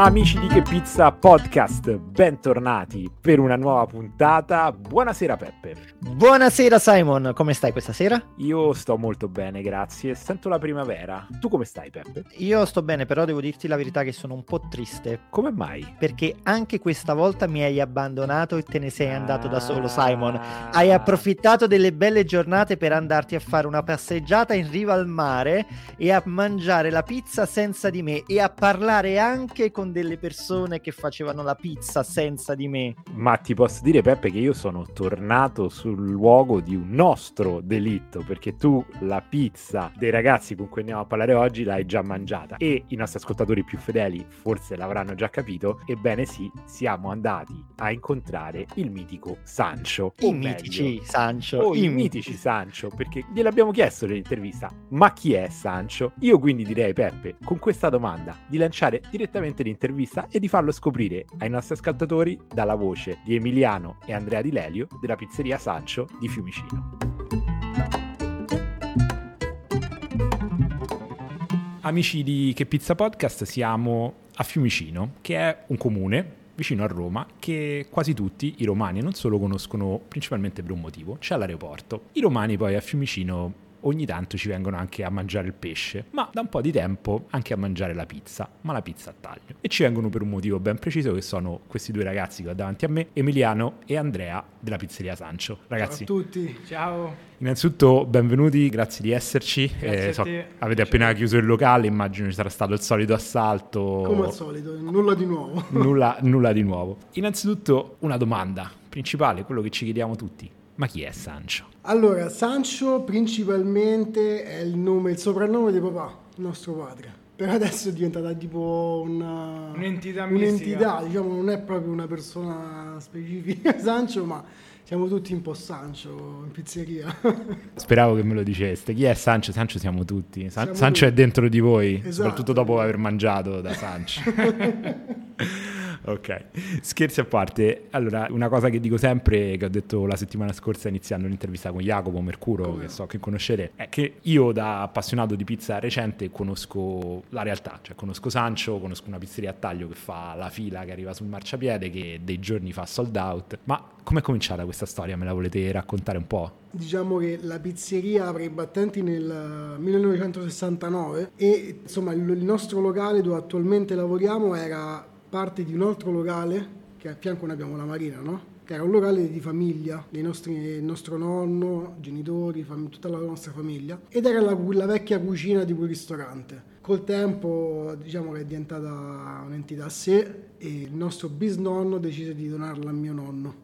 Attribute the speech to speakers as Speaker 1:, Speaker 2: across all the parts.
Speaker 1: Amici di Che Pizza Podcast, bentornati per una nuova puntata. Buonasera Peppe.
Speaker 2: Buonasera Simon, come stai questa sera?
Speaker 1: Io sto molto bene, grazie. Sento la primavera. Tu come stai Peppe?
Speaker 2: Io sto bene, però devo dirti la verità che sono un po' triste.
Speaker 1: Come mai?
Speaker 2: Perché anche questa volta mi hai abbandonato e te ne sei andato da solo Simon. Hai approfittato delle belle giornate per andarti a fare una passeggiata in riva al mare e a mangiare la pizza senza di me e a parlare anche con delle persone che facevano la pizza senza di me.
Speaker 1: Ma ti posso dire, Peppe, che io sono tornato sul luogo di un nostro delitto, perché tu la pizza dei ragazzi con cui andiamo a parlare oggi l'hai già mangiata e i nostri ascoltatori più fedeli forse l'avranno già capito. Ebbene sì, siamo andati a incontrare il mitico Sancho.
Speaker 2: I mitici Sancho.
Speaker 1: O i mitici Sancho, perché gliel'abbiamo chiesto nell'intervista, ma chi è Sancho? Io quindi direi, Peppe, con questa domanda, di lanciare direttamente l'intervista intervista e di farlo scoprire ai nostri ascoltatori dalla voce di Emiliano e Andrea Di Lelio della pizzeria Sancio di Fiumicino. Amici di Che Pizza Podcast, siamo a Fiumicino, che è un comune vicino a Roma che quasi tutti i romani non solo conoscono principalmente per un motivo, c'è l'aeroporto. I romani poi a Fiumicino ogni tanto ci vengono anche a mangiare il pesce, ma da un po' di tempo anche a mangiare la pizza, ma la pizza a taglio. E ci vengono per un motivo ben preciso che sono questi due ragazzi che ho davanti a me, Emiliano e Andrea della pizzeria Sancio. Ragazzi,
Speaker 3: ciao a tutti, ciao.
Speaker 1: Innanzitutto benvenuti, grazie di esserci.
Speaker 3: Eh, so,
Speaker 1: avete appena chiuso il locale, immagino ci sarà stato il solito assalto.
Speaker 3: Come al solito, nulla di nuovo.
Speaker 1: nulla, nulla di nuovo. Innanzitutto una domanda principale, quello che ci chiediamo tutti. Ma chi è Sancho?
Speaker 3: Allora, Sancho principalmente è il nome, il soprannome di papà, nostro padre. Per adesso è diventata tipo una,
Speaker 4: un'entità,
Speaker 3: un'entità diciamo, non è proprio una persona specifica, Sancho, ma siamo tutti un po' Sancho in pizzeria.
Speaker 1: Speravo che me lo diceste. Chi è Sancho? Sancho siamo tutti. San- siamo Sancho tutti. è dentro di voi, esatto. soprattutto dopo aver mangiato da Sancho. ok, scherzi a parte. Allora, una cosa che dico sempre, che ho detto la settimana scorsa iniziando l'intervista con Jacopo Mercuro, che so che conoscete, è che io da appassionato di pizza recente conosco la realtà, cioè conosco Sancho, conosco una pizzeria a taglio che fa la fila che arriva sul marciapiede, che dei giorni fa sold out, ma com'è cominciata questa storia? Me la volete raccontare un po'?
Speaker 3: Diciamo che la pizzeria apre i battenti nel 1969 e insomma il nostro locale dove attualmente lavoriamo era parte di un altro locale, che a fianco noi abbiamo la marina, no? che era un locale di famiglia, nostri, il nostro nonno, genitori, fam- tutta la nostra famiglia, ed era la, la, vecchia cucina di quel ristorante. Col tempo diciamo che è diventata un'entità a sé e il nostro bisnonno decise di donarla a mio nonno.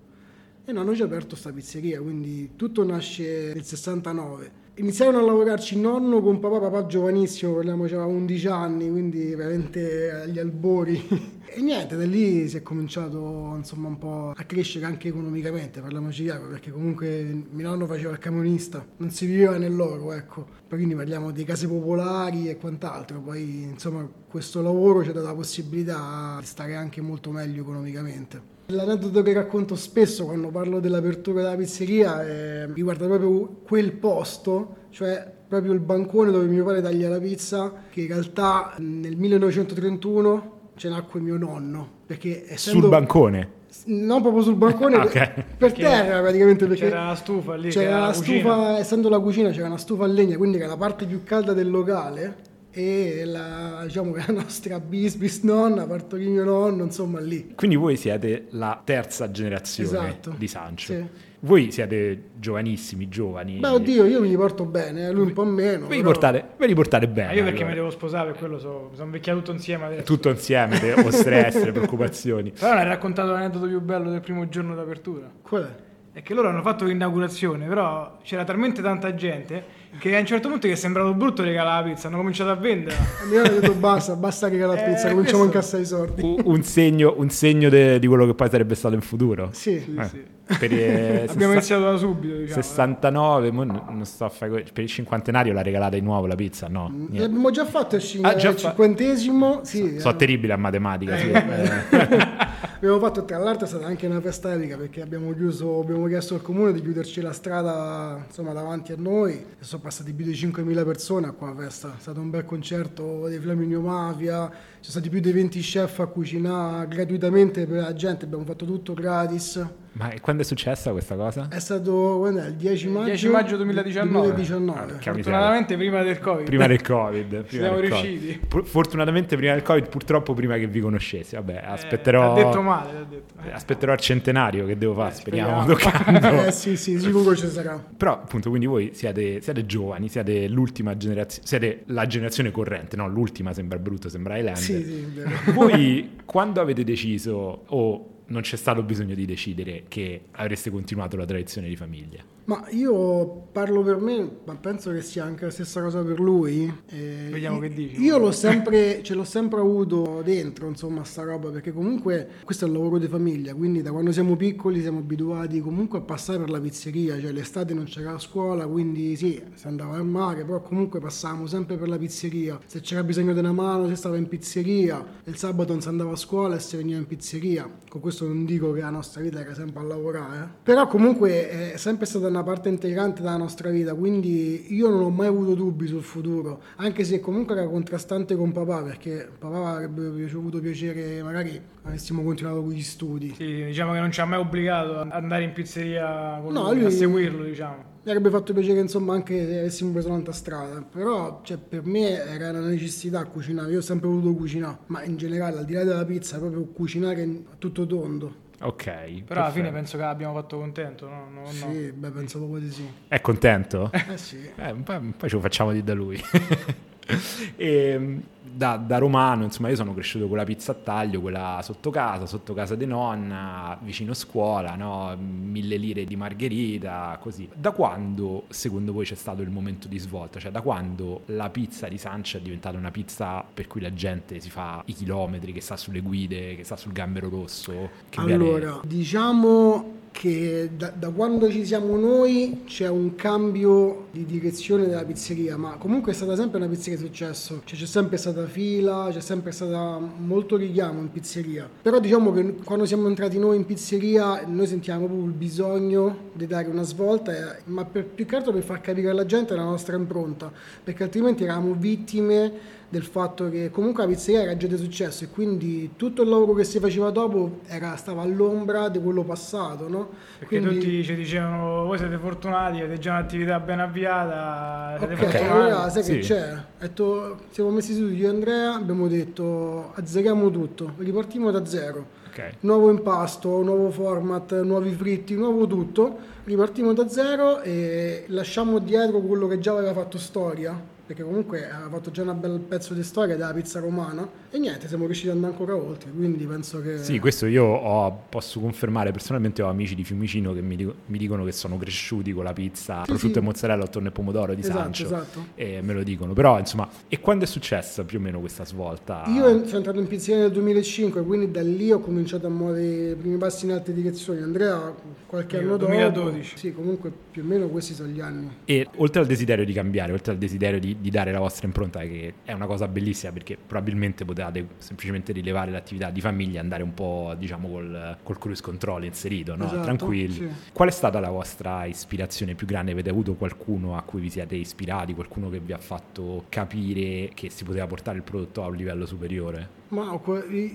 Speaker 3: E nonno ci ha aperto questa pizzeria, quindi tutto nasce nel 69 iniziarono a lavorarci nonno con papà, papà giovanissimo, parliamo, aveva 11 anni, quindi veramente agli albori. e niente, da lì si è cominciato insomma un po' a crescere anche economicamente, parliamoci chiaro, perché comunque mio nonno faceva il camionista, non si viveva nell'oro, ecco. Quindi parliamo di case popolari e quant'altro, poi insomma questo lavoro ci ha dato la possibilità di stare anche molto meglio economicamente. L'aneddoto che racconto spesso quando parlo dell'apertura della pizzeria è, riguarda proprio quel posto, cioè proprio il bancone dove mio padre taglia la pizza, che in realtà nel 1931 ce nacque mio nonno. Perché essendo...
Speaker 1: Sul bancone?
Speaker 3: Non proprio sul bancone, okay. per terra praticamente. Perché
Speaker 4: c'era la stufa lì.
Speaker 3: C'era la, la stufa, essendo la cucina, c'era una stufa a legna, quindi che era la parte più calda del locale e la, diciamo, la nostra bis bis nonna, partorì mio nonno, insomma lì.
Speaker 1: Quindi voi siete la terza generazione esatto. di Sancio.
Speaker 3: Sì.
Speaker 1: Voi siete giovanissimi, giovani.
Speaker 3: Beh, oddio, io mi li porto bene, lui un po' meno.
Speaker 1: Ve li, portate, ve li portate bene.
Speaker 4: Ma io perché allora. mi devo sposare, per quello so, sono invecchiato tutto insieme adesso.
Speaker 1: Tutto insieme, o stress, le preoccupazioni.
Speaker 4: Però non hai raccontato l'aneddoto più bello del primo giorno d'apertura.
Speaker 3: Qual è?
Speaker 4: È che loro hanno fatto l'inaugurazione, però c'era talmente tanta gente che a un certo punto gli è sembrato brutto regalare la pizza, hanno cominciato a vendere.
Speaker 3: Mi hanno detto basta, basta regalare la pizza, eh, cominciamo a incassare i soldi.
Speaker 1: Un segno, un segno de, di quello che poi sarebbe stato in futuro.
Speaker 3: Sì, sì,
Speaker 1: eh.
Speaker 3: sì.
Speaker 1: Per,
Speaker 4: eh, Abbiamo iniziato da subito. Diciamo,
Speaker 1: 69, non sto a fare, per il cinquantenario l'ha regalata di nuovo la pizza? No.
Speaker 3: Mm, niente. L'abbiamo già fatto il, ah, già il cinquantesimo. Sì,
Speaker 1: so, so terribile a matematica. Sì. Eh.
Speaker 3: abbiamo fatto, tra l'altro è stata anche una festa epica perché abbiamo chiuso, abbiamo chiesto al comune di chiuderci la strada insomma davanti a noi, sono passati più di 5.000 persone a qua festa, è stato un bel concerto dei Flaminio Mafia, ci sono stati più di 20 chef a cucinare gratuitamente per la gente, abbiamo fatto tutto gratis.
Speaker 1: Ma quando è successa questa cosa?
Speaker 3: È stato quando è, il 10 maggio,
Speaker 4: 10 maggio 2019.
Speaker 3: 2019.
Speaker 1: Ah,
Speaker 4: Fortunatamente prima del Covid.
Speaker 1: Prima del Covid. Prima
Speaker 4: siamo
Speaker 1: del
Speaker 4: riusciti.
Speaker 1: COVID. Fortunatamente prima del Covid, purtroppo prima che vi conoscessi. Vabbè,
Speaker 4: Eh,
Speaker 1: aspetterò.
Speaker 4: detto male, t'ha detto. Eh.
Speaker 1: Aspetterò il centenario che devo fare,
Speaker 4: Eh,
Speaker 1: speriamo,
Speaker 4: speriamo.
Speaker 3: Eh sì, sì, sicuro ci sarà.
Speaker 1: Però appunto quindi voi siete, siete giovani, siete l'ultima generazione, siete la generazione corrente, no? L'ultima sembra brutto, sembra Highlander.
Speaker 3: Sì, sì, vero.
Speaker 1: Voi quando avete deciso o non c'è stato bisogno di decidere che avreste continuato la tradizione di famiglia?
Speaker 3: Ma io parlo per me, ma penso che sia anche la stessa cosa per lui. Eh,
Speaker 4: Vediamo che dici.
Speaker 3: Io l'ho sempre, ce l'ho sempre avuto dentro, insomma, sta roba, perché comunque questo è il lavoro di famiglia, quindi da quando siamo piccoli siamo abituati comunque a passare per la pizzeria, cioè l'estate non c'era la scuola, quindi sì, si andava al mare, però comunque passavamo sempre per la pizzeria. Se c'era bisogno di una mano si stava in pizzeria, il sabato non si andava a scuola e si veniva in pizzeria. Con questo non dico che la nostra vita era sempre a lavorare, eh. però comunque è sempre stata una parte integrante della nostra vita, quindi io non ho mai avuto dubbi sul futuro, anche se comunque era contrastante con papà, perché papà avrebbe piaciuto piacere magari avessimo continuato con gli studi.
Speaker 4: Sì, diciamo che non ci ha mai obbligato ad andare in pizzeria con
Speaker 3: No,
Speaker 4: lui,
Speaker 3: lui-
Speaker 4: a seguirlo, diciamo.
Speaker 3: Mi avrebbe fatto piacere insomma anche se avessimo preso tanta strada, però cioè, per me era una necessità cucinare, io ho sempre voluto cucinare, ma in generale al di là della pizza proprio cucinare a tutto tondo.
Speaker 1: Ok.
Speaker 4: Però alla
Speaker 1: perfetto.
Speaker 4: fine penso che l'abbiamo fatto contento, no? No, no.
Speaker 3: Sì, beh penso proprio di sì.
Speaker 1: È contento?
Speaker 3: Eh sì.
Speaker 1: Eh, un po'- poi ce lo facciamo di da lui. E, da, da romano, insomma, io sono cresciuto con la pizza a taglio, quella sotto casa, sotto casa di nonna, vicino scuola, no? mille lire di margherita, così. Da quando, secondo voi, c'è stato il momento di svolta? Cioè, da quando la pizza di Sancia è diventata una pizza per cui la gente si fa i chilometri, che sta sulle guide, che sta sul gambero rosso? Che viene-
Speaker 3: Allora, diciamo che da, da quando ci siamo noi c'è un cambio di direzione della pizzeria, ma comunque è stata sempre una pizzeria di successo, cioè c'è sempre stata fila, c'è sempre stata molto richiamo in pizzeria. Però diciamo che quando siamo entrati noi in pizzeria noi sentiamo proprio il bisogno di dare una svolta, eh, ma per, più che altro per far capire alla gente la nostra impronta, perché altrimenti eravamo vittime del fatto che comunque la pizzeria era già di successo e quindi tutto il lavoro che si faceva dopo era, stava all'ombra di quello passato, no?
Speaker 4: Perché
Speaker 3: Quindi-
Speaker 4: tutti ci dicevano, voi siete fortunati, avete già un'attività ben avviata, siete
Speaker 3: Ok,
Speaker 4: fortunati.
Speaker 3: allora sai
Speaker 1: Sì.
Speaker 3: che c'è? Detto, siamo messi seduti io e Andrea, abbiamo detto azzeriamo tutto, ripartiamo da zero.
Speaker 1: Ok.
Speaker 3: Nuovo impasto, nuovo format, nuovi fritti, nuovo tutto, ripartiamo da zero e lasciamo dietro quello che già aveva fatto storia, perché comunque aveva fatto già un bel pezzo di storia della pizza romana e niente, siamo riusciti ad andare ancora oltre, quindi penso che...
Speaker 1: Sì, questo io ho- posso confermare, personalmente ho amici di Fiumicino che mi, dico- mi dicono che sono cresciuti con la pizza prosciutto
Speaker 3: sì.
Speaker 1: e mozzarella al tonno e pomodoro di
Speaker 3: Esatto,
Speaker 1: Sancio
Speaker 3: esatto.
Speaker 1: e me lo dicono, però insomma, e quando è successa più o meno questa svolta?
Speaker 3: Io sono entrato in pizzeria nel 2005, quindi da lì ho cominciato a muovere i primi passi in altre direzioni. Andrea qualche
Speaker 4: Io,
Speaker 3: anno dopo.
Speaker 4: 2012.
Speaker 3: Sì, comunque più o meno questi sono gli anni.
Speaker 1: E oltre al desiderio di cambiare, oltre al desiderio di, di dare la vostra impronta, che è una cosa bellissima perché probabilmente potevate semplicemente rilevare l'attività di famiglia e andare un po' diciamo col, col cruise control inserito, no?
Speaker 3: Esatto,
Speaker 1: tranquilli.
Speaker 3: sì.
Speaker 1: Qual è stata la vostra ispirazione più grande? Avete avuto qualcuno a cui vi siete ispirati, qualcuno che vi ha fatto capire che si poteva portare il prodotto a un livello superiore?
Speaker 3: Ma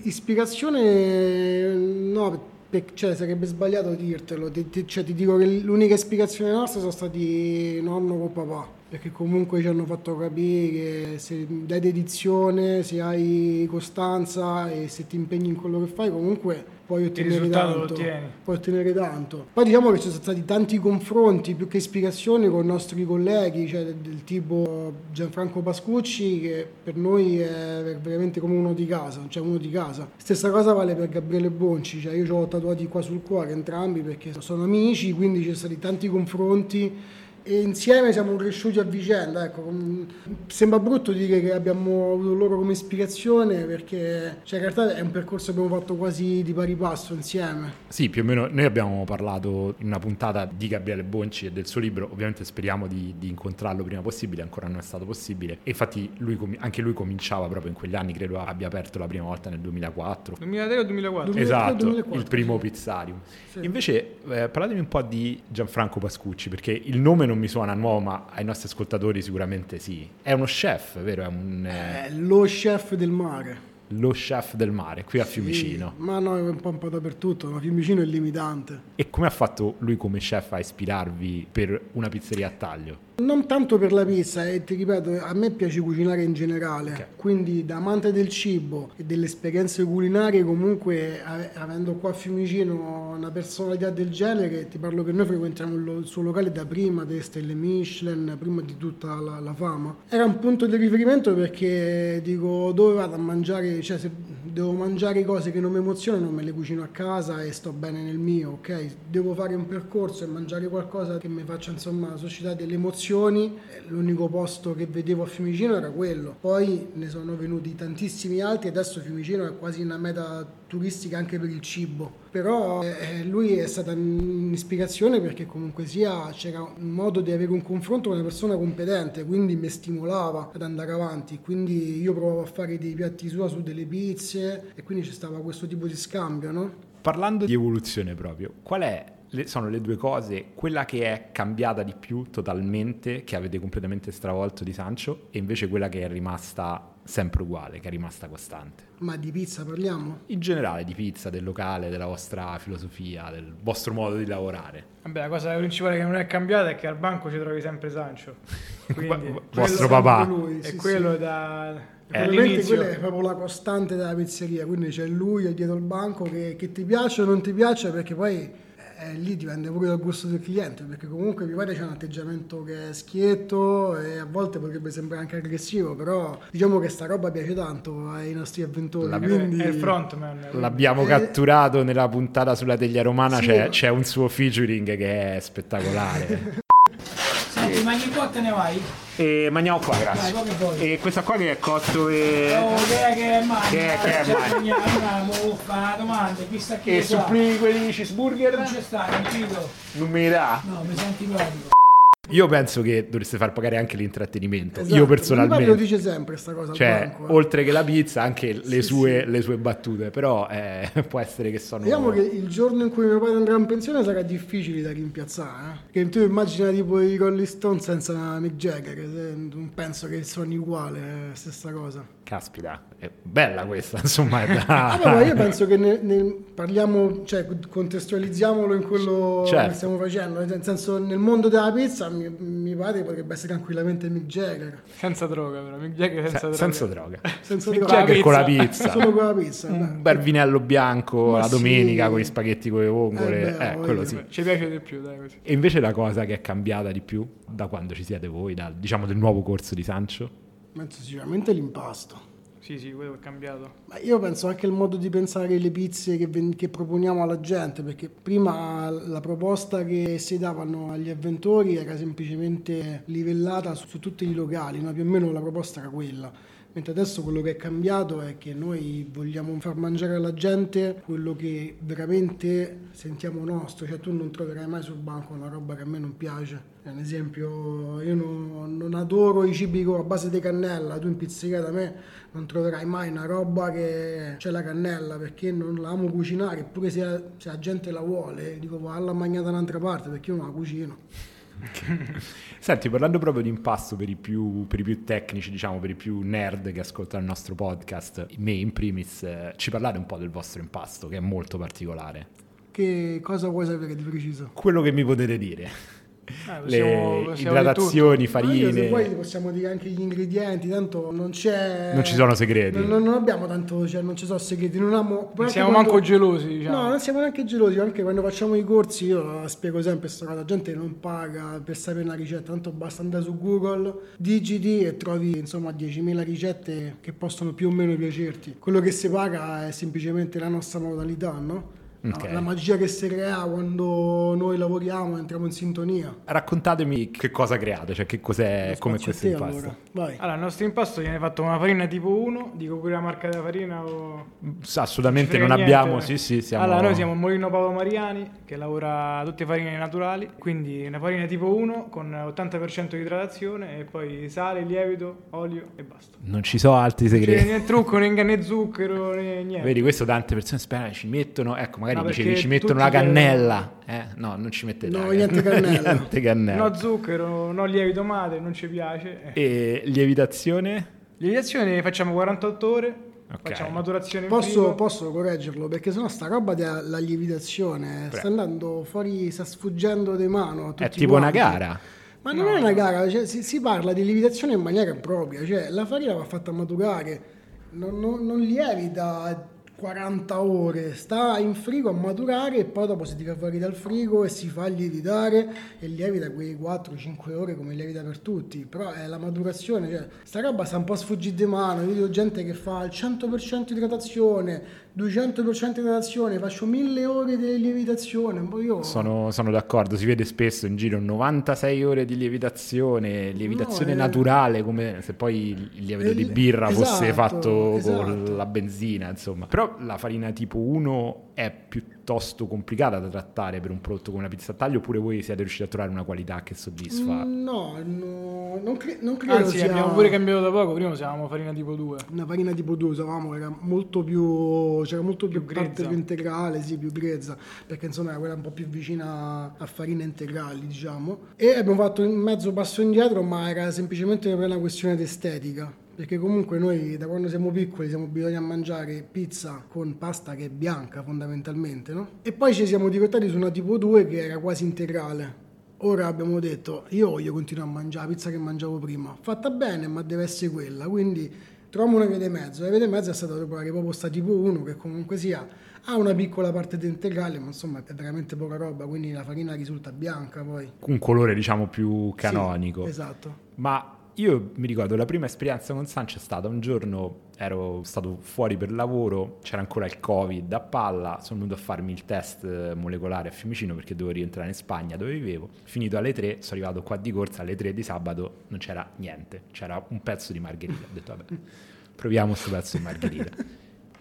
Speaker 3: ispirazione no, cioè sarebbe sbagliato dirtelo. Ti, ti- cioè, ti dico che l'unica ispirazione nostra sono stati nonno con papà. Perché comunque ci hanno fatto capire che se dai dedizione, se hai costanza e se ti impegni in quello che fai, comunque puoi ottenere
Speaker 4: risultato lo
Speaker 3: tanto.
Speaker 4: ottieni.
Speaker 3: Puoi ottenere tanto. Poi diciamo che ci sono stati tanti confronti più che ispirazioni con i nostri colleghi, cioè del, del tipo Gianfranco Pascucci, che per noi è veramente come uno di casa, cioè uno di casa. Stessa cosa vale per Gabriele Bonci, cioè io ce l'ho tatuati qua sul cuore entrambi perché sono amici, quindi ci sono stati tanti confronti e insieme siamo cresciuti a vicenda. Ecco, sembra brutto dire che abbiamo avuto loro come ispirazione perché cioè, in realtà è un percorso che abbiamo fatto quasi di pari passo insieme.
Speaker 1: Sì, più o meno noi abbiamo parlato in una puntata di Gabriele Bonci e del suo libro, ovviamente speriamo di, di incontrarlo prima possibile, ancora non è stato possibile. E infatti lui anche lui cominciava proprio in quegli anni, credo abbia aperto la prima volta nel 2004.
Speaker 4: 2003 o 2004?
Speaker 3: 2003,
Speaker 1: Esatto,
Speaker 3: 2004,
Speaker 1: il primo
Speaker 3: sì.
Speaker 1: pizzarium.
Speaker 3: Sì.
Speaker 1: Invece eh, parlatemi un po' di Gianfranco Pascucci, perché il nome non mi suona nuovo, ma ai nostri ascoltatori sicuramente sì. È uno chef, vero? È un, eh,
Speaker 3: lo chef del mare.
Speaker 1: lo chef del mare, qui a
Speaker 3: Sì,
Speaker 1: Fiumicino.
Speaker 3: ma no, è un po', un po' dappertutto, ma Fiumicino è limitante.
Speaker 1: E come ha fatto lui come chef a ispirarvi per una pizzeria a taglio?
Speaker 3: Non tanto per la pizza, e ti ripeto, a me piace cucinare in generale,
Speaker 1: Ok.
Speaker 3: quindi da amante del cibo e delle esperienze culinarie, comunque ave- avendo qua a Fiumicino una personalità del genere, ti parlo che noi frequentiamo il, suo locale da prima delle stelle Michelin, prima di tutta la, la fama. Era un punto di riferimento perché dico dove vado a mangiare, cioè se devo mangiare cose che non mi emozionano, me le cucino a casa e sto bene nel mio, ok? Devo fare un percorso e mangiare qualcosa che mi faccia insomma suscitare delle emozioni. Eh, L'unico posto che vedevo a Fiumicino era quello. Poi ne sono venuti tantissimi altri, adesso Fiumicino è quasi una meta turistica anche per il cibo. Però eh, lui è stata un'ispirazione perché comunque sia c'era un modo di avere un confronto con una persona competente, quindi mi stimolava ad andare avanti. Quindi io provavo a fare dei piatti sua su delle pizze e quindi c'è stato questo tipo di scambio, no?
Speaker 1: Parlando di evoluzione proprio, qual è le- sono le due cose, quella che è cambiata di più totalmente, che avete completamente stravolto di Sancho, e invece quella che è rimasta sempre uguale, che è rimasta costante.
Speaker 3: Ma di pizza parliamo?
Speaker 1: In generale di pizza, del locale, della vostra filosofia, del vostro modo di lavorare.
Speaker 4: Vabbè, la cosa principale che non è cambiata è che al banco ci trovi sempre Sancio. Quindi,
Speaker 1: vostro papà.
Speaker 3: lui,
Speaker 4: è
Speaker 3: sì,
Speaker 4: quello
Speaker 3: sì.
Speaker 4: da,
Speaker 3: Probabilmente
Speaker 4: dall'inizio.
Speaker 3: quella è proprio la costante della pizzeria, quindi c'è lui dietro il banco che, che ti piace o non ti piace perché poi eh, lì dipende pure dal gusto del cliente, perché comunque mi pare c'è un atteggiamento che è schietto e a volte potrebbe sembrare anche aggressivo, però diciamo che sta roba piace tanto ai nostri avventori,
Speaker 1: La-
Speaker 3: quindi
Speaker 4: È il frontman.
Speaker 1: L'abbiamo
Speaker 3: Eh,
Speaker 1: catturato nella puntata sulla teglia romana,
Speaker 3: Sì,
Speaker 1: c'è,
Speaker 3: ma-
Speaker 1: c'è un suo featuring che è spettacolare.
Speaker 5: Senti, ma ogni volta ne vai?
Speaker 1: e mangiamo qua,
Speaker 5: che vuoi?
Speaker 1: E questa qua che è cotto e...
Speaker 5: Oh, che è che è male?
Speaker 1: Che è- che è?
Speaker 5: Andiamo, fa una domanda, chi sta qui?
Speaker 1: E
Speaker 5: qua?
Speaker 1: supplì quelli cheeseburger?
Speaker 5: Non c'è sta, non
Speaker 1: li dà?
Speaker 5: No, mi senti proprio.
Speaker 1: Io penso che dovreste far pagare anche l'intrattenimento.
Speaker 3: esatto,
Speaker 1: Io
Speaker 3: pare lo
Speaker 1: personalmente.
Speaker 3: dice sempre sta cosa
Speaker 1: Cioè,
Speaker 3: banco. eh.
Speaker 1: oltre che la pizza, anche le,
Speaker 3: Sì,
Speaker 1: sue,
Speaker 3: sì.
Speaker 1: le sue battute. Però eh, può essere che sono.
Speaker 3: Diciamo che il giorno in cui mio padre andrà in pensione sarà difficile da rimpiazzare. Eh? Che tu immagina tipo i Rolling Stone senza Mick Jagger, se- non penso che suoni uguale, eh, stessa cosa.
Speaker 1: Caspita, è bella questa, insomma. È da...
Speaker 3: Vabbè, ma io penso che ne, ne parliamo, cioè contestualizziamolo in quello
Speaker 1: Certo.
Speaker 3: che stiamo facendo. Nel senso, nel mondo della pizza mi, mi pare potrebbe essere tranquillamente Mick Jagger.
Speaker 4: Senza droga, però. Mick Jagger senza
Speaker 1: Se-
Speaker 4: droga.
Speaker 1: senza droga.
Speaker 3: Senza
Speaker 1: Mick
Speaker 3: droga.
Speaker 1: Jagger con la
Speaker 4: pizza.
Speaker 3: Solo con la pizza.
Speaker 1: Un bel vinello bianco
Speaker 3: Ma
Speaker 1: la
Speaker 3: sì.
Speaker 1: domenica con gli spaghetti con le vongole.
Speaker 3: Eh beh,
Speaker 1: Eh, quello sì.
Speaker 4: Ci piace di più, dai, così.
Speaker 1: E invece la cosa che è cambiata di più da quando ci siete voi, dal, diciamo del nuovo corso di Sancio?
Speaker 3: Penso sicuramente l'impasto.
Speaker 4: Sì, sì, quello è cambiato.
Speaker 3: Ma io penso anche il modo di pensare le pizze che, ven- che proponiamo alla gente, perché prima la proposta che si davano agli avventori era semplicemente livellata su, su tutti i locali, no? più o meno la proposta era quella. Mentre adesso quello che è cambiato è che noi vogliamo far mangiare alla gente quello che veramente sentiamo nostro, cioè tu non troverai mai sul banco una roba che a me non piace. Ad esempio, io non, non adoro i cibi a base di cannella, tu in pizzeria da me non troverai mai una roba che c'è la cannella perché non la amo cucinare, eppure se, se la gente la vuole, dico valla a mangiare da un'altra parte perché io non la cucino.
Speaker 1: Senti, parlando proprio di impasto per i, più, per i più tecnici, diciamo, per i più nerd che ascoltano il nostro podcast, me in primis, eh, ci parlate un po' del vostro impasto, che è molto particolare.
Speaker 3: Che cosa vuoi sapere di preciso?
Speaker 1: Quello che mi potete dire.
Speaker 4: Eh, possiamo-
Speaker 1: Le
Speaker 4: possiamo
Speaker 1: idratazioni, farine.
Speaker 3: poi possiamo dire anche gli ingredienti, tanto non c'è...
Speaker 1: Non ci sono segreti.
Speaker 3: Non, non abbiamo tanto, cioè non ci sono segreti, non amo...
Speaker 4: Non siamo manco gelosi, diciamo.
Speaker 3: No, non siamo neanche gelosi, anche quando facciamo i corsi io spiego sempre questa cosa, la gente non paga per sapere una ricetta, tanto basta andare su Google, digiti e trovi insomma 10.000 ricette che possono più o meno piacerti. Quello che si paga è semplicemente la nostra modalità, no?
Speaker 1: Ok.
Speaker 3: La magia che si crea quando noi lavoriamo e entriamo in sintonia.
Speaker 1: Raccontatemi che cosa create, cioè che cos'è, come questo
Speaker 3: te,
Speaker 1: impasto.
Speaker 3: allora.
Speaker 4: Allora, il nostro impasto viene fatto con una farina tipo 1, dico pure la marca della farina o...
Speaker 1: Assolutamente non
Speaker 4: frega
Speaker 1: abbiamo, sì sì, siamo...
Speaker 4: Allora, noi siamo Molino Paolo Mariani, che lavora tutte farine naturali, quindi una farina tipo 1 con 80% di idratazione e poi sale, lievito, olio e basta.
Speaker 1: Non ci sono altri
Speaker 4: Cioè,
Speaker 1: segreti.
Speaker 4: né trucco, né, né zucchero, né niente.
Speaker 1: Vedi, questo tante persone sperano, ci mettono, ecco, magari
Speaker 4: No,
Speaker 1: dicevi,
Speaker 4: perché
Speaker 1: ci mettono la cannella. Eh? No, non ci mettete
Speaker 3: No, niente cannella.
Speaker 1: niente cannella.
Speaker 4: No zucchero, no lievito madre, non ci piace.
Speaker 1: E lievitazione?
Speaker 4: Lievitazione facciamo 48 ore,
Speaker 1: Ok.
Speaker 4: facciamo maturazione
Speaker 3: Posso, posso correggerlo perché sennò sta roba della lievitazione
Speaker 1: Prego.
Speaker 3: sta andando fuori, sta sfuggendo di mano. a
Speaker 1: È tipo una
Speaker 3: quanti.
Speaker 1: gara.
Speaker 3: Ma non è una gara, cioè, si, si parla di lievitazione in maniera impropria, cioè la farina va fatta maturare, non, non- non lievita 40 ore, sta in frigo a maturare e poi dopo si tira fuori dal frigo e si fa lievitare e lievita quei 4-5 ore come lievita per tutti, però è la maturazione, cioè sta roba sta un po' sfuggita di mano, io vedo gente che fa il 100% idratazione, 200% idratazione, faccio 1000 ore di lievitazione, io...
Speaker 1: Sono, sono d'accordo, si vede spesso in giro 96 ore di lievitazione, lievitazione
Speaker 3: No, è-
Speaker 1: naturale, come se poi il lievito
Speaker 3: Eh,
Speaker 1: di birra fosse
Speaker 3: esatto,
Speaker 1: fatto con
Speaker 3: esatto.
Speaker 1: la benzina, insomma. Però la farina tipo 1 è piuttosto complicata da trattare per un prodotto come una pizza a taglio, oppure voi siete riusciti a trovare una qualità che soddisfa?
Speaker 3: Mm, No, no, non, cre- non credo
Speaker 4: Anzi,
Speaker 3: sia
Speaker 4: abbiamo pure cambiato da poco, prima usavamo farina tipo 2.
Speaker 3: una farina tipo 2 usavamo, era molto più c'era molto più,
Speaker 4: Più
Speaker 3: parte più integrale, sì, più grezza, perché insomma era quella un po' più vicina a farine integrali, diciamo. E abbiamo fatto un mezzo passo indietro, ma era semplicemente per una questione di estetica. Perché comunque noi da quando siamo piccoli siamo abituati a mangiare pizza con pasta che è bianca fondamentalmente, no? E poi ci siamo dirottati su una tipo 2 che era quasi integrale. Ora abbiamo detto, io voglio continuare a mangiare la pizza che mangiavo prima, fatta bene, ma deve essere quella, quindi troviamo una via di mezzo. La via di mezzo è stata trovare proprio sta tipo 1 che comunque sia ha una piccola parte di integrale, ma insomma è veramente poca roba, quindi la farina risulta bianca poi.
Speaker 1: Un colore diciamo più canonico.
Speaker 3: Sì, esatto.
Speaker 1: Ma io mi ricordo la prima esperienza con Sancio è stata un giorno, ero stato fuori per lavoro, c'era ancora il Covid a palla, sono venuto a farmi il test eh, molecolare a Fiumicino perché dovevo rientrare in Spagna dove vivevo. Finito alle 3, sono arrivato qua di corsa, alle 3 di sabato non c'era niente, c'era un pezzo di margherita. Ho detto vabbè, proviamo questo pezzo di margherita.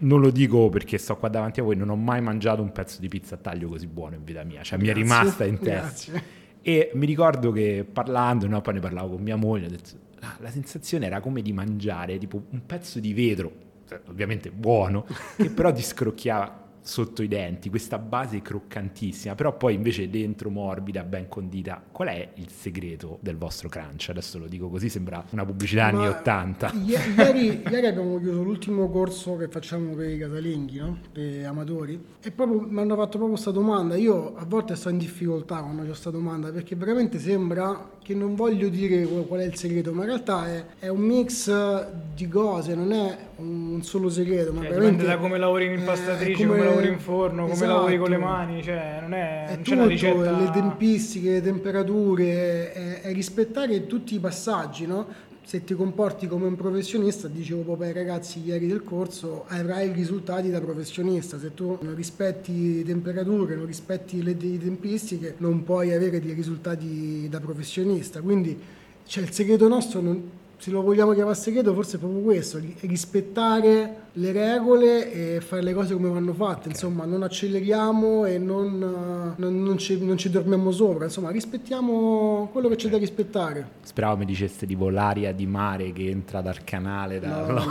Speaker 1: Non lo dico perché sto qua davanti a voi, non ho mai mangiato un pezzo di pizza a taglio così buono in vita mia, cioè mi è
Speaker 3: Grazie,
Speaker 1: rimasta in testa.
Speaker 3: grazie.
Speaker 1: E mi ricordo che parlando, no, poi ne parlavo con mia moglie, ho detto, "Ah, la sensazione era come di mangiare tipo un pezzo di vetro, eh, ovviamente buono, che però ti scrocchiava sotto i denti, questa base croccantissima, però poi invece dentro morbida, ben condita. Qual è il segreto del vostro crunch? Adesso lo dico così, sembra una pubblicità anni
Speaker 3: Ma
Speaker 1: 80.
Speaker 3: i- Ieri, ieri abbiamo chiuso l'ultimo corso che facciamo per i casalinghi, no? per amatori, e proprio mi hanno fatto proprio questa domanda. Io a volte sto in difficoltà quando ho questa domanda perché veramente sembra che non voglio dire qual è il segreto, ma in realtà è, è un mix di cose, non è un solo segreto. Ma
Speaker 4: Cioè,
Speaker 3: veramente
Speaker 4: dipende da come lavori in impastatrice, come, lavori in forno, come
Speaker 3: Esatto.
Speaker 4: lavori con le mani, cioè non è,
Speaker 3: È
Speaker 4: non c'è una
Speaker 3: tutto,
Speaker 4: ricetta.
Speaker 3: le tempistiche, le temperature, è, è rispettare tutti i passaggi, no? Se ti comporti come un professionista, dicevo proprio ai ragazzi ieri del corso, avrai i risultati da professionista. Se tu non rispetti temperature, non rispetti le le tempistiche, non puoi avere dei risultati da professionista. Quindi cioè, il segreto nostro, non- se lo vogliamo chiamare segreto, forse è proprio questo, ri- rispettare le regole e fare le cose come vanno fatte, insomma, non acceleriamo e non, eh, non- non ci, non ci dormiamo sopra, insomma, rispettiamo quello che c'è da rispettare.
Speaker 1: Speravo mi diceste tipo l'aria di mare che entra dal canale. Da...
Speaker 3: No,
Speaker 1: no.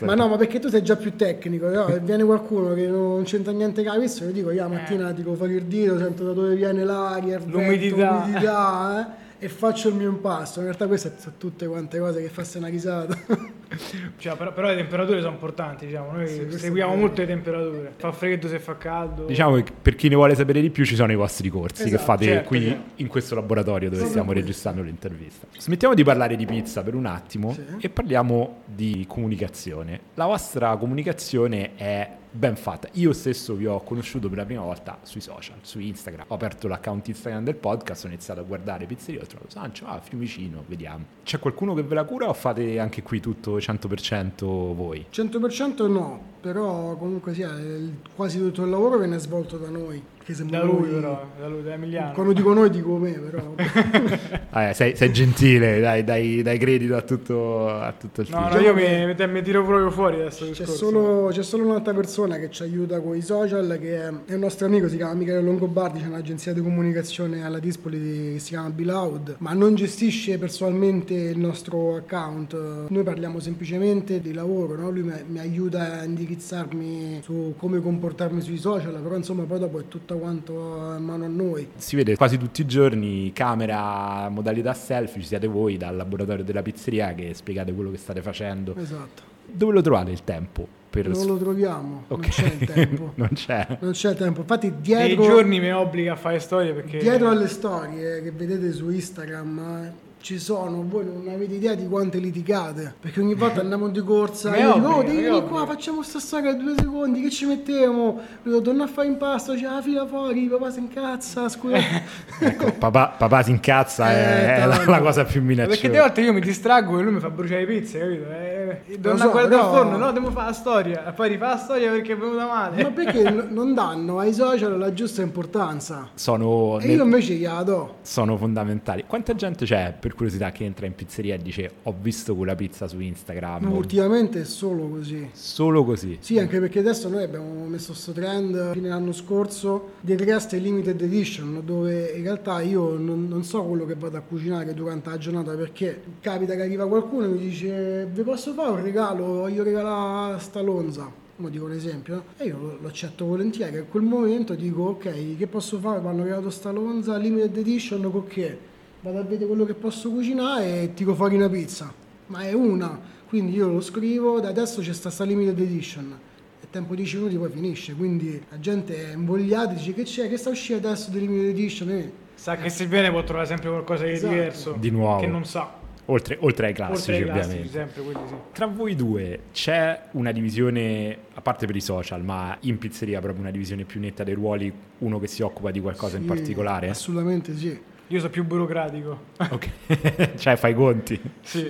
Speaker 3: Ma no, ma perché tu sei già più tecnico, no? Viene qualcuno che non c'entra niente ha visto, io dico, io la mattina tiro fuori il dito, sento da dove viene l'aria, il vento,
Speaker 4: L'umidità.
Speaker 3: l'umidità, eh, e faccio il mio impasto. In realtà queste sono tutte quante cose che fa una risata.
Speaker 4: Cioè, però, però le temperature sono importanti, diciamo. Noi
Speaker 3: Sì,
Speaker 4: seguiamo molto le temperature. Fa freddo se fa caldo.
Speaker 1: Diciamo che per chi ne vuole sapere di più ci sono i vostri corsi che
Speaker 3: Esatto,
Speaker 1: fate
Speaker 4: certo,
Speaker 1: qui
Speaker 4: certo.
Speaker 1: in questo laboratorio dove
Speaker 3: Proprio
Speaker 1: stiamo registrando l'intervista. Smettiamo di parlare di pizza per un attimo
Speaker 3: Sì.
Speaker 1: e parliamo di comunicazione. La vostra comunicazione è ben fatta. Io stesso vi ho conosciuto per la prima volta sui social, su Instagram. Ho aperto l'account Instagram del podcast, ho iniziato a guardare pizzeria, ho trovato Sancio, ah, Fiumicino, vediamo. C'è qualcuno che ve la cura o fate anche qui tutto 100% voi?
Speaker 3: 100% no, però comunque sia, il- quasi tutto il lavoro viene svolto da noi. Che
Speaker 4: Da
Speaker 3: noi-
Speaker 4: lui però, da lui, da Emiliano.
Speaker 3: Quando dico noi dico me, però.
Speaker 1: Ah, eh, sei, sei gentile, dai, dai, dai credito a tutto, a tutto il
Speaker 4: No,
Speaker 1: team.
Speaker 4: no, io mi, mi, tiro proprio fuori adesso.
Speaker 3: C'è solo, c'è solo un'altra persona che ci aiuta con i social, che è, è un nostro amico, si chiama Michele Longobardi, c'è un'agenzia di comunicazione alla Dispoli che si chiama Beloud, ma non gestisce personalmente il nostro account. Noi parliamo semplicemente di lavoro, no? lui mi, mi aiuta a indirizzarmi su come comportarmi sui social, però insomma poi dopo è tutto quanto in mano a noi.
Speaker 1: Si vede quasi tutti i giorni, camera, modalità selfie, ci siete voi dal laboratorio della pizzeria che spiegate quello che state facendo.
Speaker 3: Esatto.
Speaker 1: Dove lo trovate il tempo? Per
Speaker 3: Non lo troviamo,
Speaker 1: Ok.
Speaker 3: non c'è il tempo.
Speaker 1: non c'è.
Speaker 3: Non c'è il tempo. Infatti
Speaker 4: Dei
Speaker 3: dietro...
Speaker 4: giorni mi obbliga a fare storie perché...
Speaker 3: Dietro alle storie che vedete su Instagram ci sono, voi non avete idea di quante litigate, perché ogni volta andiamo di corsa, io dico, oh devi venire
Speaker 4: obbliga."
Speaker 3: qua, facciamo sta storia due secondi, che ci mettiamo? Io torno a fare impasto, c'è la fila fuori, papà si incazza, scusa.
Speaker 1: Ecco, papà, papà si incazza, è,
Speaker 3: Eh,
Speaker 1: è la, la cosa più
Speaker 4: Perché
Speaker 1: minacciosa.
Speaker 4: delle volte io mi distraggo e lui mi fa bruciare le pizze, capito? Eh, torno
Speaker 3: so,
Speaker 4: guardare
Speaker 3: però-
Speaker 4: al forno, no, devo fare la storia. E poi rifà la storia perché è venuta male.
Speaker 3: Ma perché n- non danno ai social la giusta importanza?
Speaker 1: Sono,
Speaker 3: E
Speaker 1: nel-
Speaker 3: io invece gliela do.
Speaker 1: sono fondamentali. Quanta gente c'è, per curiosità, che entra in pizzeria e dice ho visto quella pizza su Instagram?
Speaker 3: Ma ultimamente è solo così.
Speaker 1: Solo così.
Speaker 3: Sì, anche perché adesso noi abbiamo messo questo trend fine l'anno scorso del Rest Limited Edition, dove in realtà io non, non so quello che vado a cucinare durante la giornata perché capita che arriva qualcuno e mi dice vi posso fare un regalo, voglio regalare sta lonza. Mo dico un esempio, no? e io lo, accetto volentieri. A quel momento dico: Ok, che posso fare? Mi hanno regalato sta lonza limited edition con che? Vado a vedere quello che posso cucinare e tiro fuori una pizza. Ma è una, quindi io lo scrivo, da adesso c'è sta, sta limited edition. E tempo 10 minuti poi finisce. Quindi la gente è invogliata, dice che c'è, che sta uscendo adesso di limited edition. Eh,
Speaker 4: Sa che se viene può trovare sempre qualcosa di
Speaker 3: Esatto.
Speaker 4: diverso.
Speaker 1: Di nuovo.
Speaker 4: Che non sa.
Speaker 1: Oltre, oltre ai classici,
Speaker 4: Oltre ai classici
Speaker 1: ovviamente.
Speaker 4: sempre, quelli sì.
Speaker 1: Tra voi due c'è una divisione, a parte per i social, ma in pizzeria proprio una divisione più netta dei ruoli, uno che si occupa di qualcosa in
Speaker 3: sì,
Speaker 1: particolare?
Speaker 3: Assolutamente sì.
Speaker 4: Io sono più burocratico.
Speaker 1: Ok, cioè fai i conti.
Speaker 4: sì.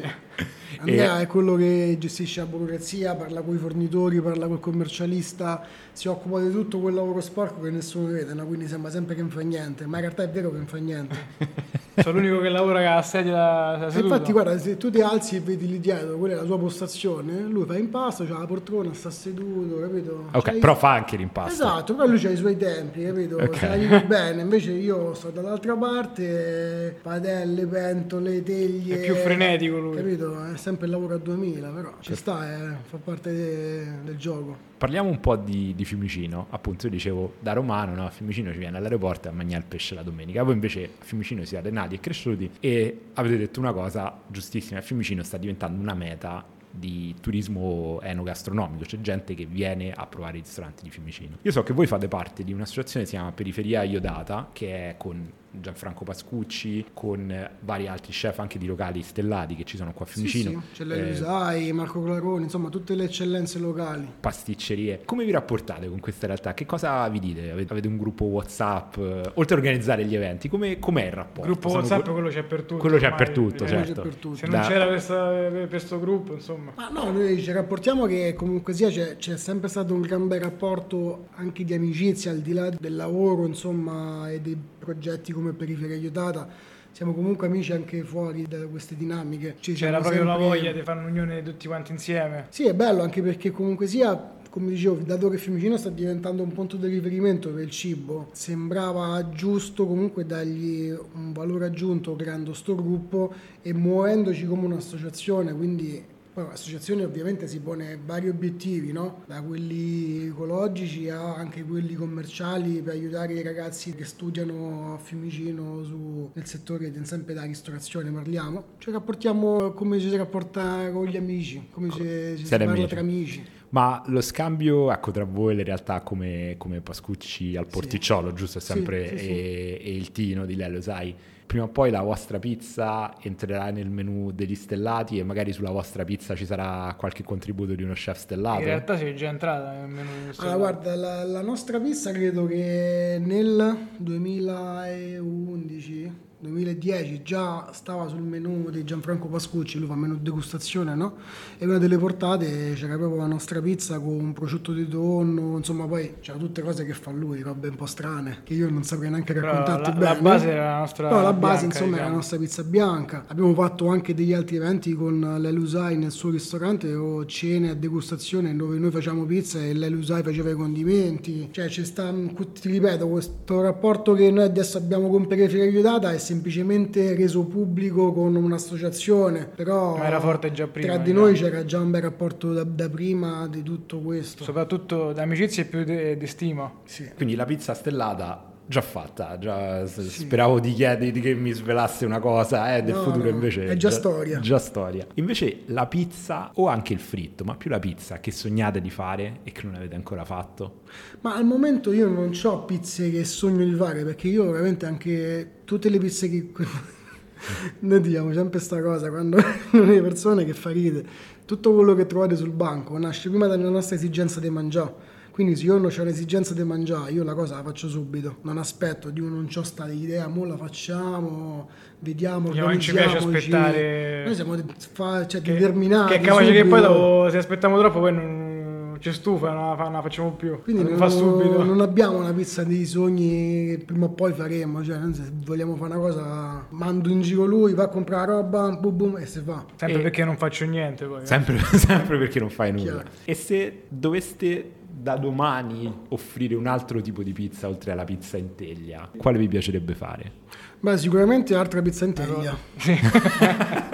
Speaker 3: Andrea è quello che gestisce la burocrazia, parla con i fornitori, parla col commercialista, si occupa di tutto quel lavoro sporco che nessuno vede, no? quindi sembra sempre che non fa niente, ma in realtà è vero che non fa niente.
Speaker 4: Sono l'unico che lavora con la sedia
Speaker 3: E
Speaker 4: seduta.
Speaker 3: infatti guarda, se tu ti alzi e vedi lì dietro, quella è la sua postazione, lui fa impasto, c'ha la poltrona, sta seduto, capito?
Speaker 1: Ok,
Speaker 3: i-
Speaker 1: però fa anche l'impasto.
Speaker 3: Esatto, però lui ha i suoi tempi, capito?
Speaker 1: Ok.
Speaker 3: Se la vive bene, invece io sto dall'altra parte, padelle, pentole, teglie.
Speaker 4: È più frenetico lui.
Speaker 3: Capito? È sempre il lavoro a 2000, però ci sta, eh, fa parte de- del gioco.
Speaker 1: Parliamo un po' di, di Fiumicino, appunto io dicevo da romano, no? a Fiumicino ci viene all'aeroporto a mangiare il pesce la domenica, voi invece a Fiumicino siete nati e cresciuti e avete detto una cosa giustissima, Fiumicino sta diventando una meta di turismo enogastronomico, c'è gente che viene a provare i ristoranti di Fiumicino. Io so che voi fate parte di un'associazione che si chiama Periferia Iodata, che è con Gianfranco Pascucci, con vari altri chef anche di locali stellati che ci sono qua a Fiumicino.
Speaker 3: Sì, sì, c'è
Speaker 1: Eh,
Speaker 3: Lusai, Marco Claroni, insomma tutte le eccellenze locali.
Speaker 1: pasticcerie. Come vi rapportate con questa realtà? Che cosa vi dite? Avete, un gruppo WhatsApp? eh, Oltre a organizzare gli eventi, come, com'è il rapporto?
Speaker 4: gruppo
Speaker 1: Sono
Speaker 4: WhatsApp
Speaker 1: que-
Speaker 4: quello c'è per tutti.
Speaker 1: Quello c'è per tutto,
Speaker 4: Eh,
Speaker 1: certo.
Speaker 3: per tutti.
Speaker 4: Se non
Speaker 1: Da-
Speaker 4: c'era per questo gruppo, insomma.
Speaker 3: Ma no, noi ci rapportiamo che comunque sia c'è, c'è sempre stato un gran bel rapporto anche di amicizia al di là del lavoro, insomma, e dei progetti come Periferia Aiutata. Siamo comunque amici anche fuori da queste dinamiche. Ci
Speaker 4: C'era proprio la
Speaker 3: sempre-
Speaker 4: voglia di fare un'unione tutti quanti insieme.
Speaker 3: Sì, è bello anche perché comunque sia, come dicevo, dato che Fiumicino sta diventando un punto di riferimento per il cibo, sembrava giusto comunque dargli un valore aggiunto creando sto gruppo e muovendoci come un'associazione, quindi poi l'associazione ovviamente si pone vari obiettivi, no? da quelli ecologici a anche quelli commerciali per aiutare i ragazzi che studiano a Fiumicino su- nel settore sempre della ristorazione parliamo. Ci rapportiamo come ci si rapporta con gli amici, come ci, ci si parla
Speaker 1: amici.
Speaker 3: tra amici.
Speaker 1: Ma lo scambio, ecco, tra voi le realtà come, come Pascucci al Porticciolo, giusto? È
Speaker 3: Sì,
Speaker 1: sempre
Speaker 3: sì, sì.
Speaker 1: E, e il Tino di lei, lo sai? Prima o poi la vostra pizza entrerà nel menù degli stellati e magari sulla vostra pizza ci sarà qualche contributo di uno chef stellato.
Speaker 4: In realtà sei già entrata nel menù del
Speaker 3: Allora,
Speaker 4: stellato.
Speaker 3: guarda, la, la nostra pizza credo che nel 2011, 2010 già stava sul menù di Gianfranco Pascucci, lui fa menù degustazione, no? E una delle portate c'era proprio la nostra pizza con prosciutto di tonno, insomma poi c'era tutte cose che fa lui, robe un po' strane, che io non saprei neanche raccontarti
Speaker 4: la-
Speaker 3: bene.
Speaker 4: la base era la nostra
Speaker 3: No, la base
Speaker 4: bianca,
Speaker 3: insomma era
Speaker 4: diciamo.
Speaker 3: la nostra pizza bianca. Abbiamo fatto anche degli altri eventi con l'Elusai nel suo ristorante o cene a degustazione dove noi facciamo pizza e l'Elusai faceva i condimenti. Cioè ci sta, ti ripeto, questo rapporto che noi adesso abbiamo con Periferia Data è semplicemente reso pubblico con un'associazione, però
Speaker 4: Ma era forte già prima,
Speaker 3: tra di
Speaker 4: diciamo.
Speaker 3: noi c'era già un bel rapporto da, da prima di tutto questo.
Speaker 4: Soprattutto d'amicizia e più di di stima.
Speaker 3: Sì.
Speaker 1: Quindi la pizza stellata già fatta, già s- speravo di chiederti che mi svelasse una cosa eh, del
Speaker 3: No,
Speaker 1: futuro invece
Speaker 3: è già storia.
Speaker 1: Già storia. Invece la pizza o anche il fritto, ma più la pizza che sognate di fare e che non avete ancora fatto?
Speaker 3: Ma al momento io non ho pizze che sogno di fare perché io veramente anche tutte le pizze che noi diciamo sempre sta cosa quando le persone che fa ride tutto quello che trovate sul banco nasce prima dalla nostra esigenza di mangiare quindi se io non ho l'esigenza di mangiare io la cosa la faccio subito non aspetto dico non c'ho sta idea mo la facciamo vediamo
Speaker 4: Diciamo, non ci piace aspettare-
Speaker 3: noi siamo de- fa- cioè,
Speaker 4: Che,
Speaker 3: determinati
Speaker 4: che capace che poi
Speaker 3: subito.
Speaker 4: dopo, se aspettiamo troppo poi non ci stufa, non la, fa- non la facciamo più.
Speaker 3: Quindi
Speaker 4: non
Speaker 3: non,
Speaker 4: fa subito.
Speaker 3: non abbiamo una pizza dei sogni che prima o poi faremo, cioè se vogliamo fare una cosa, mando in giro lui, va a comprare la roba, boom boom e si fa.
Speaker 4: Sempre
Speaker 1: E-
Speaker 4: perché non faccio niente poi. eh.
Speaker 1: Sempre, sempre perché non fai nulla.
Speaker 3: Chiaro.
Speaker 1: E se doveste da domani offrire un altro tipo di pizza oltre alla pizza in teglia, quale vi piacerebbe fare?
Speaker 3: Beh, sicuramente altra pizza in teglia.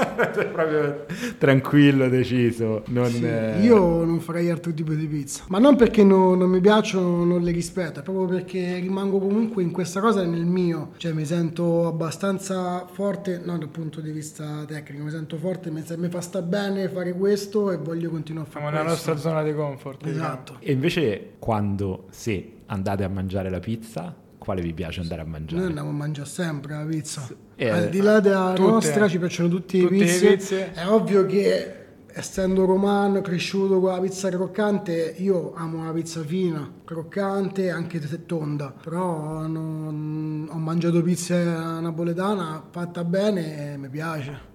Speaker 1: Proprio tranquillo, deciso. Non,
Speaker 3: Sì,
Speaker 1: eh,
Speaker 3: Io non farei altro tipo di pizza, ma non perché no- non mi piacciono, non le rispetto, è proprio perché rimango comunque in questa cosa nel mio, cioè mi sento abbastanza forte, non dal punto di vista tecnico, mi sento forte, mi, mi fa sta bene fare questo e voglio continuare a fare
Speaker 4: Siamo nella nostra zona di comfort. diciamo.
Speaker 3: Esatto.
Speaker 1: E invece quando, se andate a mangiare la pizza, quale vi piace andare a mangiare?
Speaker 3: Noi andiamo a mangiare sempre la pizza.
Speaker 1: Eh,
Speaker 3: Al di là della
Speaker 4: tutte,
Speaker 3: nostra, ci piacciono tutte,
Speaker 4: Tutte
Speaker 3: le
Speaker 4: le
Speaker 3: pizze.
Speaker 4: pizze.
Speaker 3: È ovvio che, essendo romano, cresciuto con la pizza croccante, io amo la pizza fina, croccante, anche se tonda. Però non- ho mangiato pizza napoletana fatta bene e mi piace.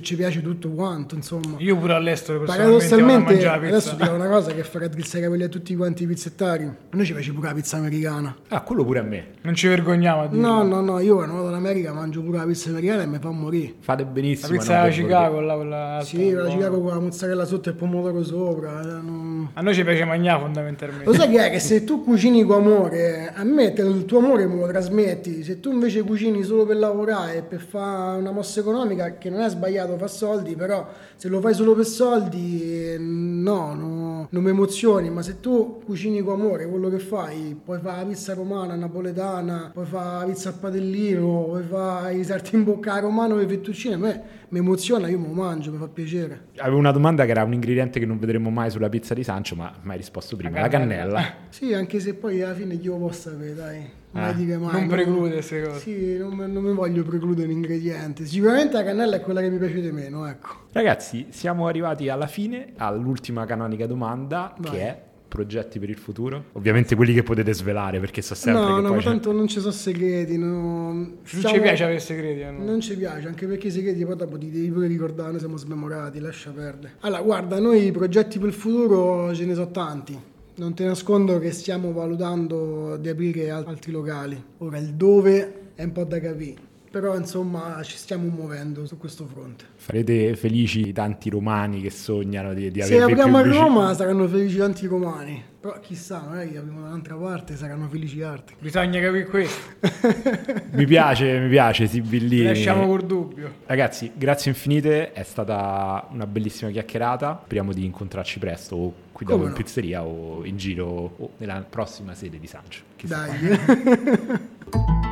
Speaker 3: Ci piace tutto quanto, insomma.
Speaker 4: Io pure all'estero personalmente la
Speaker 3: adesso
Speaker 4: pizza.
Speaker 3: dico una cosa che fa raddrizzare i capelli a tutti quanti i pizzettari. A noi ci piace pure la pizza americana.
Speaker 1: Ah, quello pure a me.
Speaker 4: Non ci vergogniamo a dirlo.
Speaker 3: No, no, no, io quando vado in America mangio pure la pizza americana e mi fa morire.
Speaker 1: Fate
Speaker 4: La
Speaker 1: benissimo.
Speaker 4: pizza
Speaker 1: a non
Speaker 4: da
Speaker 1: per
Speaker 4: Chicago, là, quella alta,
Speaker 3: Sì, la. Chicago con la mozzarella sotto e il pomodoro sopra. eh, non-
Speaker 4: A noi ci piace mangiare fondamentalmente.
Speaker 3: Lo sai che è che se tu cucini con amore, a me il tuo amore me lo trasmetti. Se tu invece cucini solo per lavorare e per fare una mossa economica, che non è sbagliato, fa soldi, però se lo fai solo per soldi, no, no, non mi emozioni. Ma se tu cucini con amore quello che fai, puoi fare la pizza romana, napoletana, puoi fare la pizza al padellino, puoi fare i salti in bocca romano e fettuccine, a me mi emoziona, io me lo mangio, mi fa piacere.
Speaker 1: Avevo una domanda che era un ingrediente che non vedremo mai sulla pizza di Sancio, ma mi hai risposto prima. La
Speaker 4: La
Speaker 1: cannella.
Speaker 4: cannella.
Speaker 3: Sì, anche se poi alla fine chi lo può sapere, dai. Mai
Speaker 1: Ah,
Speaker 3: dire mai.
Speaker 4: non preclude queste cose.
Speaker 3: Sì, non, non mi voglio precludere un ingrediente. Sicuramente la cannella è quella che mi piace di meno, ecco.
Speaker 1: Ragazzi, siamo arrivati alla fine, all'ultima canonica domanda,
Speaker 3: Vai.
Speaker 1: che è progetti per il futuro. Ovviamente quelli che potete svelare, perché so sempre
Speaker 3: no,
Speaker 1: che
Speaker 3: no, ma
Speaker 1: c'è-
Speaker 3: tanto non ci sono segreti. No.
Speaker 4: Non ci piace avere segreti. eh, no?
Speaker 3: Non ci piace, anche perché i segreti poi dopo ti devi pure ricordare, noi siamo smemorati, lascia perdere. Allora, guarda, noi i progetti per il futuro ce ne sono tanti. Non ti nascondo che stiamo valutando di aprire al- altri locali. Ora, il dove è un po' da capire. Però, insomma, ci stiamo muovendo su questo fronte.
Speaker 1: farete felici i tanti romani che sognano di, di
Speaker 3: Se
Speaker 1: avervi
Speaker 3: apriamo a. Roma saranno felici tanti romani. Però chissà, magari apriamo da un'altra parte saranno felici altri.
Speaker 4: Bisogna capire questo.
Speaker 1: Mi piace, mi piace, Sibillini.
Speaker 4: Lasciamo col dubbio.
Speaker 1: Ragazzi, grazie infinite, è stata una bellissima chiacchierata. Speriamo di incontrarci presto, o qui da voi in pizzeria o in giro o nella prossima sede di Sancio. Chissà.
Speaker 3: Dai.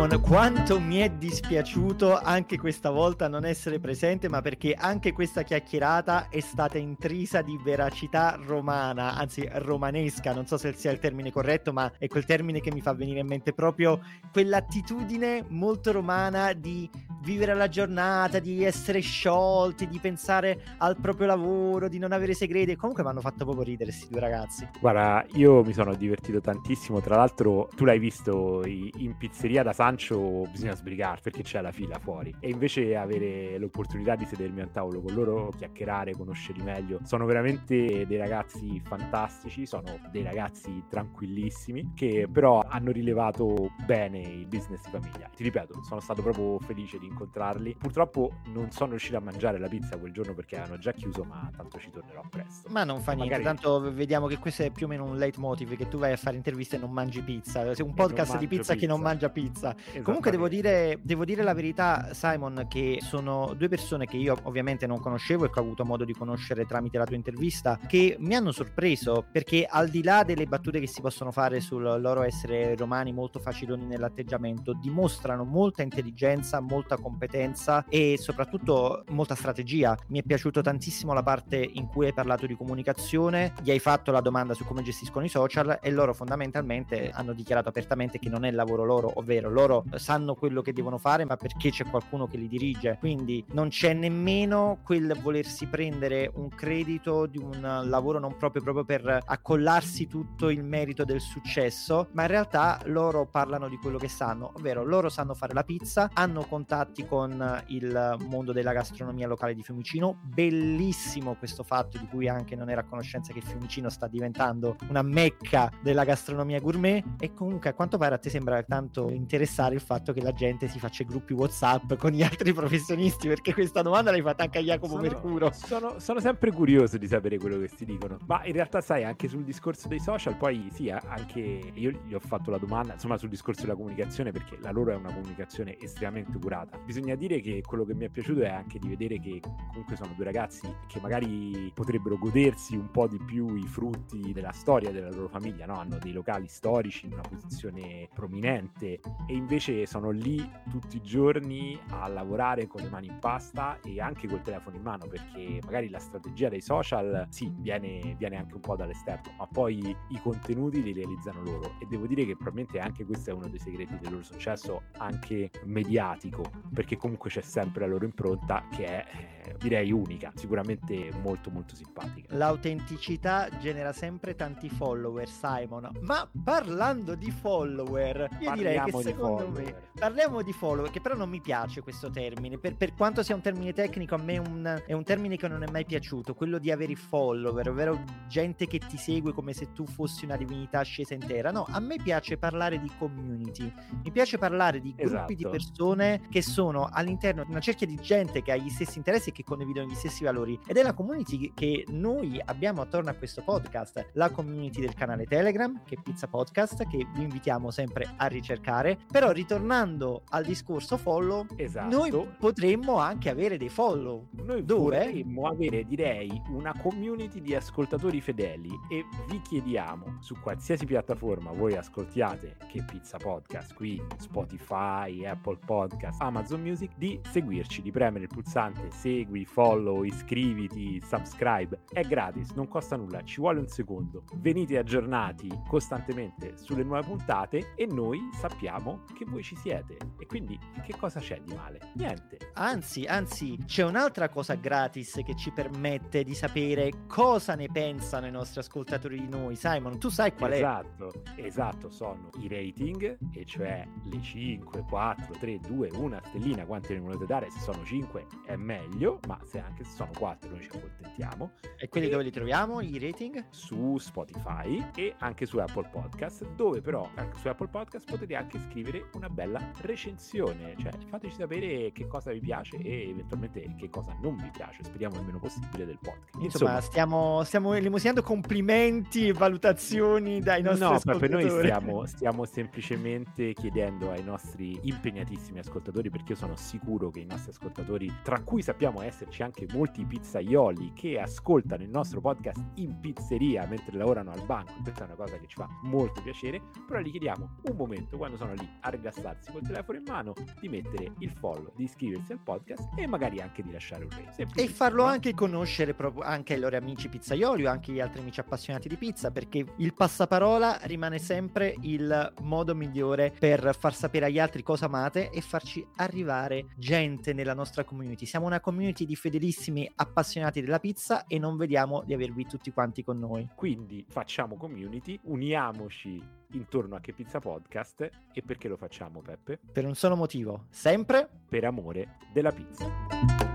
Speaker 2: Simon, quanto mi è dispiaciuto anche questa volta non essere presente, ma perché anche questa chiacchierata è stata intrisa di veracità romana, anzi romanesca, non so se sia il termine corretto, ma è quel termine che mi fa venire in mente proprio quell'attitudine molto romana di vivere la giornata, di essere sciolti, di pensare al proprio lavoro, di non avere segreti. Comunque mi hanno fatto proprio ridere questi due ragazzi.
Speaker 1: Guarda, io mi sono divertito tantissimo. Tra l'altro, tu l'hai visto in pizzeria da Sancio, bisogna sbrigarsi perché c'è la fila fuori. E invece avere l'opportunità di sedermi a tavolo con loro, chiacchierare, conoscerli meglio. Sono veramente dei ragazzi fantastici, sono dei ragazzi tranquillissimi che però hanno rilevato bene il business di famiglia. Ti ripeto, sono stato proprio felice di incontrarli. Purtroppo non sono riuscito a mangiare la pizza quel giorno perché hanno già chiuso, ma tanto ci tornerò presto.
Speaker 2: Ma non fa niente,
Speaker 1: Magari-
Speaker 2: tanto vediamo che questo è più o meno un leitmotiv, che tu vai a fare interviste e non mangi pizza. Un podcast di
Speaker 1: mangio
Speaker 2: pizza, che non
Speaker 1: pizza.
Speaker 2: mangia pizza. Comunque devo dire, devo dire la verità, Simon, che sono due persone che io ovviamente non conoscevo e che ho avuto modo di conoscere tramite la tua intervista, che mi hanno sorpreso perché al di là delle battute che si possono fare sul loro essere romani molto faciloni nell'atteggiamento, dimostrano molta intelligenza, molta competenza e soprattutto molta strategia. Mi è piaciuto tantissimo la parte in cui hai parlato di comunicazione, gli hai fatto la domanda su come gestiscono i social e loro fondamentalmente hanno dichiarato apertamente che non è il lavoro loro, ovvero loro sanno quello che devono fare ma perché c'è qualcuno che li dirige, quindi non c'è nemmeno quel volersi prendere un credito di un lavoro non proprio proprio per accollarsi tutto il merito del successo, ma in realtà loro parlano di quello che sanno, ovvero loro sanno fare la pizza, hanno contatti con il mondo della gastronomia locale di Fiumicino, bellissimo questo fatto di cui anche non era a conoscenza che Fiumicino sta diventando una mecca della gastronomia gourmet. E comunque a quanto pare a te sembra tanto interessare il fatto che la gente si faccia gruppi Whatsapp con gli altri professionisti perché questa domanda l'hai fatta anche a Jacopo
Speaker 1: Sono-
Speaker 2: Mercuro.
Speaker 1: Sono, sono sempre curioso di sapere quello che si dicono. Ma in realtà, sai, anche sul discorso dei social, poi sì, anche io gli ho fatto la domanda, insomma, sul discorso della comunicazione, perché la loro è una comunicazione estremamente curata. Bisogna dire che quello che mi è piaciuto è anche di vedere che comunque sono due ragazzi che magari potrebbero godersi un po' di più i frutti della storia della loro famiglia, no? Hanno dei locali storici in una posizione prominente e invece sono lì tutti i giorni a lavorare con le mani in pasta e anche col telefono in mano perché magari la strategia dei social sì viene, viene anche un po' dall'esterno ma poi i contenuti li realizzano loro e devo dire che probabilmente anche questo è uno dei segreti del loro successo anche mediatico perché comunque c'è sempre la loro impronta che è eh, direi unica sicuramente molto molto simpatica
Speaker 2: L'autenticità genera sempre tanti follower, Simon. Ma parlando di follower, io direi che
Speaker 1: Parliamo di
Speaker 2: secondo
Speaker 1: follower.
Speaker 2: me parliamo di follower, che però non mi piace questo termine. Per, per quanto sia un termine tecnico, a me è un, è un termine che non è mai piaciuto, quello di avere i follower, ovvero gente che ti segue come se tu fossi una divinità scesa in terra. No, a me piace parlare di community. Mi piace parlare di gruppi di
Speaker 1: Esatto.
Speaker 2: persone che sono all'interno di una cerchia di gente che ha gli stessi interessi e che condividono gli stessi valori. Ed è la community che noi abbiamo attorno a questo podcast, la community del canale Telegram, che è Pizza Podcast, che vi invitiamo sempre a ricercare. Però ritornando al discorso follow,
Speaker 1: esatto
Speaker 2: noi potremmo anche avere dei follow.
Speaker 1: Noi
Speaker 2: Dove?
Speaker 1: vorremmo avere, direi, una community di ascoltatori fedeli e vi chiediamo su qualsiasi piattaforma voi ascoltiate che Pizza Podcast, qui Spotify, Apple Podcast, Amazon Music, di seguirci, di premere il pulsante segui, follow, iscriviti, subscribe. È gratis, non costa nulla, ci vuole un secondo. Venite aggiornati costantemente sulle nuove puntate e noi sappiamo che voi ci siete. E quindi che cosa c'è di male? Niente.
Speaker 2: Anzi, anzi, c'è un'altra cosa gratis che ci permette di sapere cosa ne pensano i nostri ascoltatori di noi. Simon, tu sai qual è?
Speaker 1: esatto, esatto, sono i rating, e cioè le 5, 4, 3, 2, 1 stellina, quante ne volete dare? Se sono 5 è meglio, ma se anche se sono 4 noi ci accontentiamo,
Speaker 2: E quelli dove li troviamo? I rating?
Speaker 1: su Spotify e anche su Apple Podcast, dove però anche su Apple Podcast potete anche scrivere una bella recensione, cioè fateci sapere che cosa vi piace e eventualmente che cosa non vi piace, speriamo il meno possibile del podcast.
Speaker 2: Insomma, stiamo, stiamo elemosinando complimenti e valutazioni dai nostri
Speaker 1: no,
Speaker 2: ascoltatori.
Speaker 1: per noi stiamo, stiamo semplicemente chiedendo ai nostri impegnatissimi ascoltatori, perché io sono sicuro che i nostri ascoltatori, tra cui sappiamo esserci anche molti pizzaioli che ascoltano il nostro podcast in pizzeria mentre lavorano al banco, questa è una cosa che ci fa molto piacere, però gli chiediamo un momento quando sono lì a ingassarsi col telefono in mano, di mettere il follow, di iscriversi al podcast e magari anche di lasciare un rate.
Speaker 2: E farlo anche conoscere proprio anche ai loro amici pizzaioli o anche agli altri amici appassionati di pizza, perché il passaparola rimane sempre il modo migliore per far sapere agli altri cosa amate e farci arrivare gente nella nostra community. Siamo una community di fedelissimi appassionati della pizza e non vediamo di avervi tutti quanti con noi.
Speaker 1: Quindi facciamo community, uniamoci intorno a Che Pizza Podcast e perché lo facciamo Peppe?
Speaker 2: Per un solo motivo, sempre
Speaker 1: Per amore della pizza.